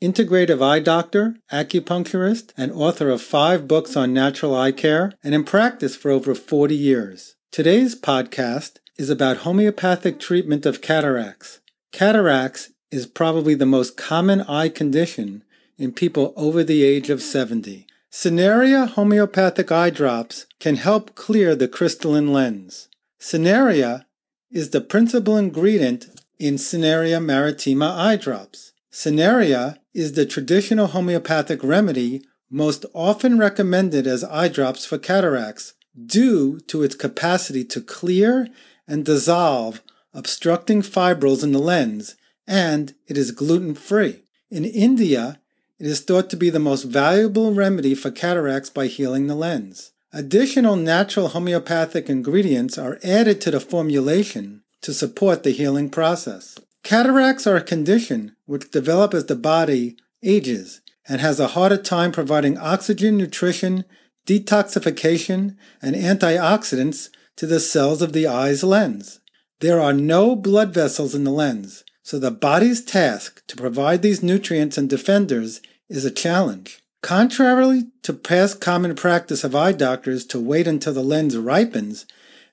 integrative eye doctor, acupuncturist, and author of five books on natural eye care, and in practice for over 40 years. Today's podcast is about homeopathic treatment of cataracts. Cataracts is probably the most common eye condition in people over the age of 70. Cineraria homeopathic eye drops can help clear the crystalline lens. Cineraria is the principal ingredient in Cineraria maritima eye drops. Cineraria is the traditional homeopathic remedy most often recommended as eye drops for cataracts due to its capacity to clear and dissolve obstructing fibrils in the lens, and it is gluten free. In India, it is thought to be the most valuable remedy for cataracts by healing the lens. Additional natural homeopathic ingredients are added to the formulation to support the healing process. Cataracts are a condition which develop as the body ages and has a harder time providing oxygen, nutrition, detoxification, and antioxidants to the cells of the eye's lens. There are no blood vessels in the lens, so the body's task to provide these nutrients and defenders is a challenge. Contrarily to past common practice of eye doctors to wait until the lens ripens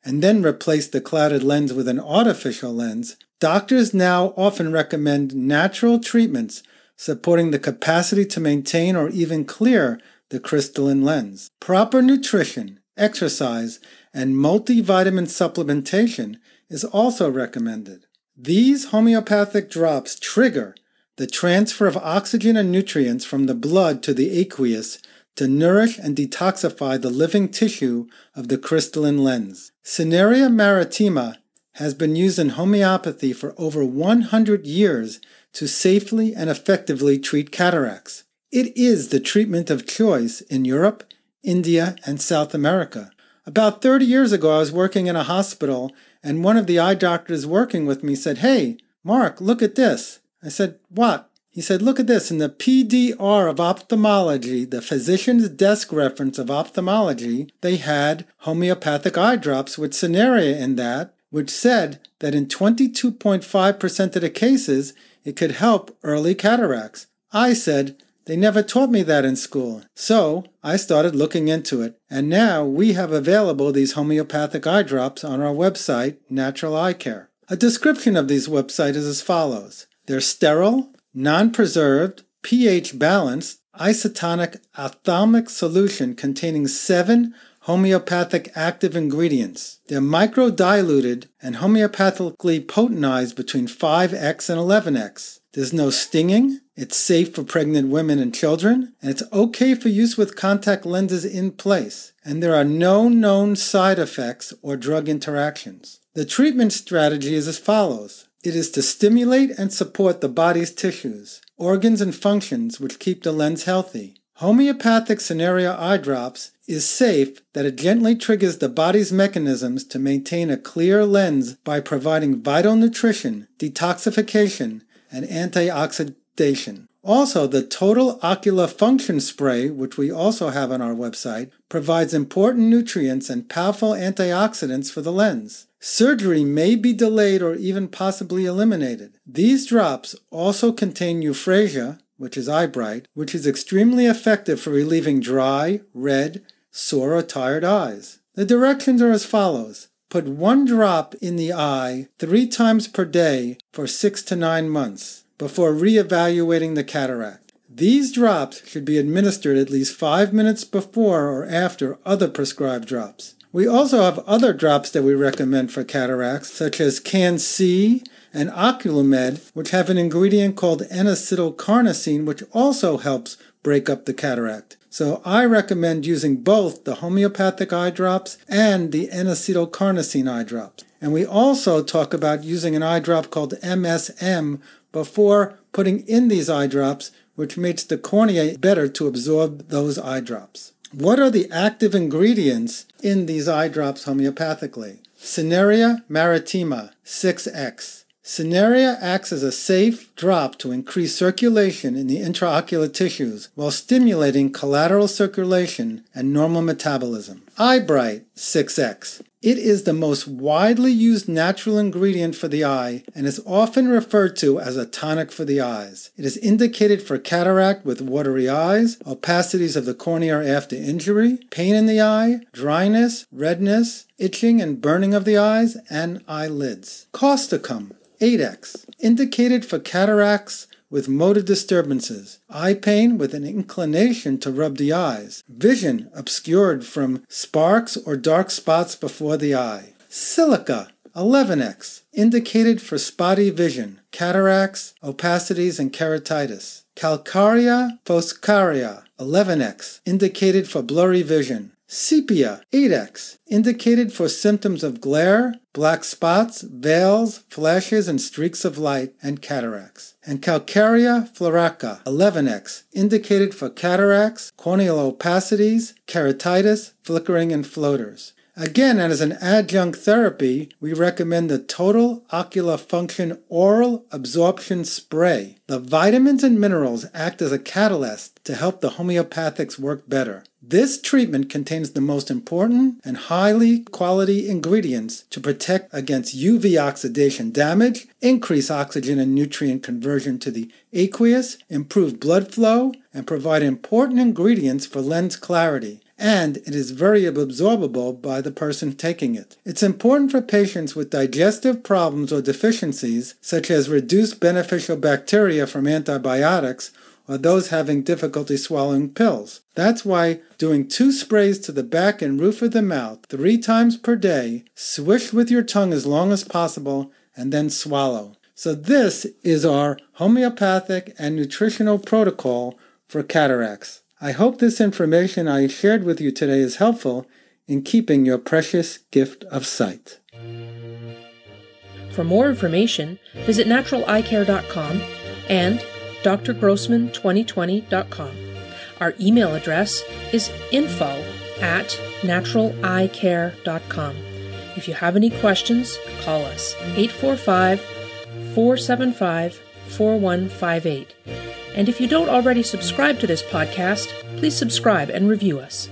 and then replace the clouded lens with an artificial lens, doctors now often recommend natural treatments supporting the capacity to maintain or even clear the crystalline lens. Proper nutrition, exercise, and multivitamin supplementation is also recommended. These homeopathic drops trigger the transfer of oxygen and nutrients from the blood to the aqueous to nourish and detoxify the living tissue of the crystalline lens. Cineraria maritima has been used in homeopathy for over 100 years to safely and effectively treat cataracts. It is the treatment of choice in Europe, India, and South America. About 30 years ago, I was working in a hospital, and one of the eye doctors working with me said, Hey, Mark, look at this. I said, What? He said, Look at this. In the PDR of ophthalmology, the physician's desk reference of ophthalmology, they had homeopathic eye drops with Cineraria in that, which said that in 22.5% of the cases, it could help early cataracts. I said, they never taught me that in school. So I started looking into it, and now we have available these homeopathic eye drops on our website, Natural Eye Care. A description of these websites is as follows. They're sterile, non-preserved, pH balanced, isotonic ophthalmic solution containing seven homeopathic active ingredients. They're microdiluted and homeopathically potentized between 5x and 11x. There's no stinging, it's safe for pregnant women and children, and it's okay for use with contact lenses in place, and there are no known side effects or drug interactions. The treatment strategy is as follows. It is to stimulate and support the body's tissues, organs, and functions which keep the lens healthy. Homeopathic Cineraria eye drops is safe that it gently triggers the body's mechanisms to maintain a clear lens by providing vital nutrition, detoxification, and antioxidant also, the Total Ocular Function Spray, which we also have on our website, provides important nutrients and powerful antioxidants for the lens. Surgery may be delayed or even possibly eliminated. These drops also contain euphrasia, which is eye bright, which is extremely effective for relieving dry, red, sore, or tired eyes. The directions are as follows. Put one drop in the eye three times per day for six to nine months before re-evaluating the cataract. These drops should be administered at least five minutes before or after other prescribed drops. We also have other drops that we recommend for cataracts, such as Can-C and Oculomed, which have an ingredient called N-acetylcarnosine, which also helps break up the cataract. So I recommend using both the homeopathic eye drops and the N-acetylcarnosine eye drops. And we also talk about using an eye drop called MSM before putting in these eye drops, which makes the cornea better to absorb those eye drops. What are the active ingredients in these eye drops homeopathically? Cineraria maritima 6X. Cineraria acts as a safe drop to increase circulation in the intraocular tissues while stimulating collateral circulation and normal metabolism. Eyebright 6X. It is the most widely used natural ingredient for the eye and is often referred to as a tonic for the eyes. It is indicated for cataract with watery eyes, opacities of the cornea after injury, pain in the eye, dryness, redness, itching and burning of the eyes, and eyelids. Causticum 8x, indicated for cataracts with motor disturbances, eye pain with an inclination to rub the eyes, vision obscured from sparks or dark spots before the eye. Silica 11x, indicated for spotty vision, cataracts, opacities, and keratitis. Calcarea phosphorica 11x, indicated for blurry vision. Sepia 8x, indicated for symptoms of glare, black spots, veils, flashes, and streaks of light, and cataracts. And Calcarea fluorica 11x, indicated for cataracts, corneal opacities, keratitis, flickering, and floaters. Again, as an adjunct therapy, we recommend the Total Ocular Function Oral Absorption Spray. The vitamins and minerals act as a catalyst to help the homeopathics work better. This treatment contains the most important and highly quality ingredients to protect against UV oxidation damage, increase oxygen and nutrient conversion to the aqueous, improve blood flow, and provide important ingredients for lens clarity and it is very absorbable by the person taking it. It's important for patients with digestive problems or deficiencies, such as reduced beneficial bacteria from antibiotics or those having difficulty swallowing pills. That's why doing two sprays to the back and roof of the mouth three times per day, swish with your tongue as long as possible, and then swallow. So, this is our homeopathic and nutritional protocol for cataracts. I hope this information I shared with you today is helpful in keeping your precious gift of sight. For more information, visit naturaleyecare.com and drgrossman2020.com. Our email address is info at naturaleyecare.com. If you have any questions, call us 845 475 4158. And if you don't already subscribe to this podcast, please subscribe and review us.